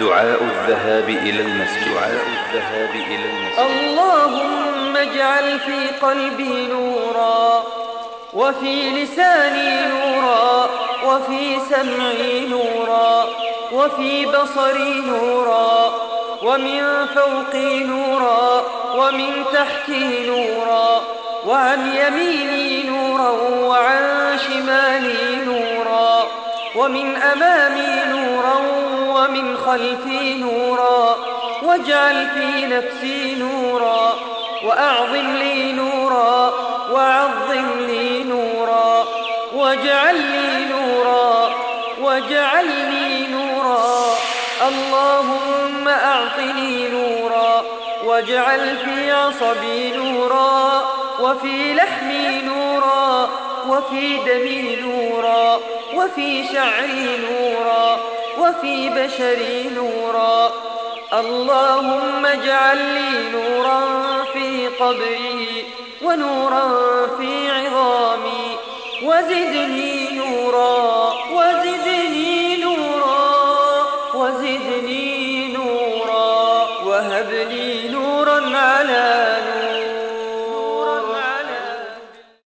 دعاء الذهاب إلى المسجد. دعاء الذهاب إلى المسجد. اللهم اجعل في قلبي نورا وفي لساني نورا وفي سمعي نورا وفي بصري نورا ومن فوقي نورا ومن تحتي نورا وعن يميني نورا وعن شمالي نورا ومن أمامي نورا ومن خلفي نورا واجعل في نفسي نورا وأعظم لي نورا وعظم لي نورا واجعل لي نورا واجعلني نورا. اللهم أعطني نورا واجعل في عصبي نورا وفي لحمي نورا وفي دمي نورا وفي شعري نورا. وفي بشري نورا. اللهم اجعل لي نورا في قبري ونورا في عظامي. وزدني نورا وزدني نورا وزدني نورا. وهب لي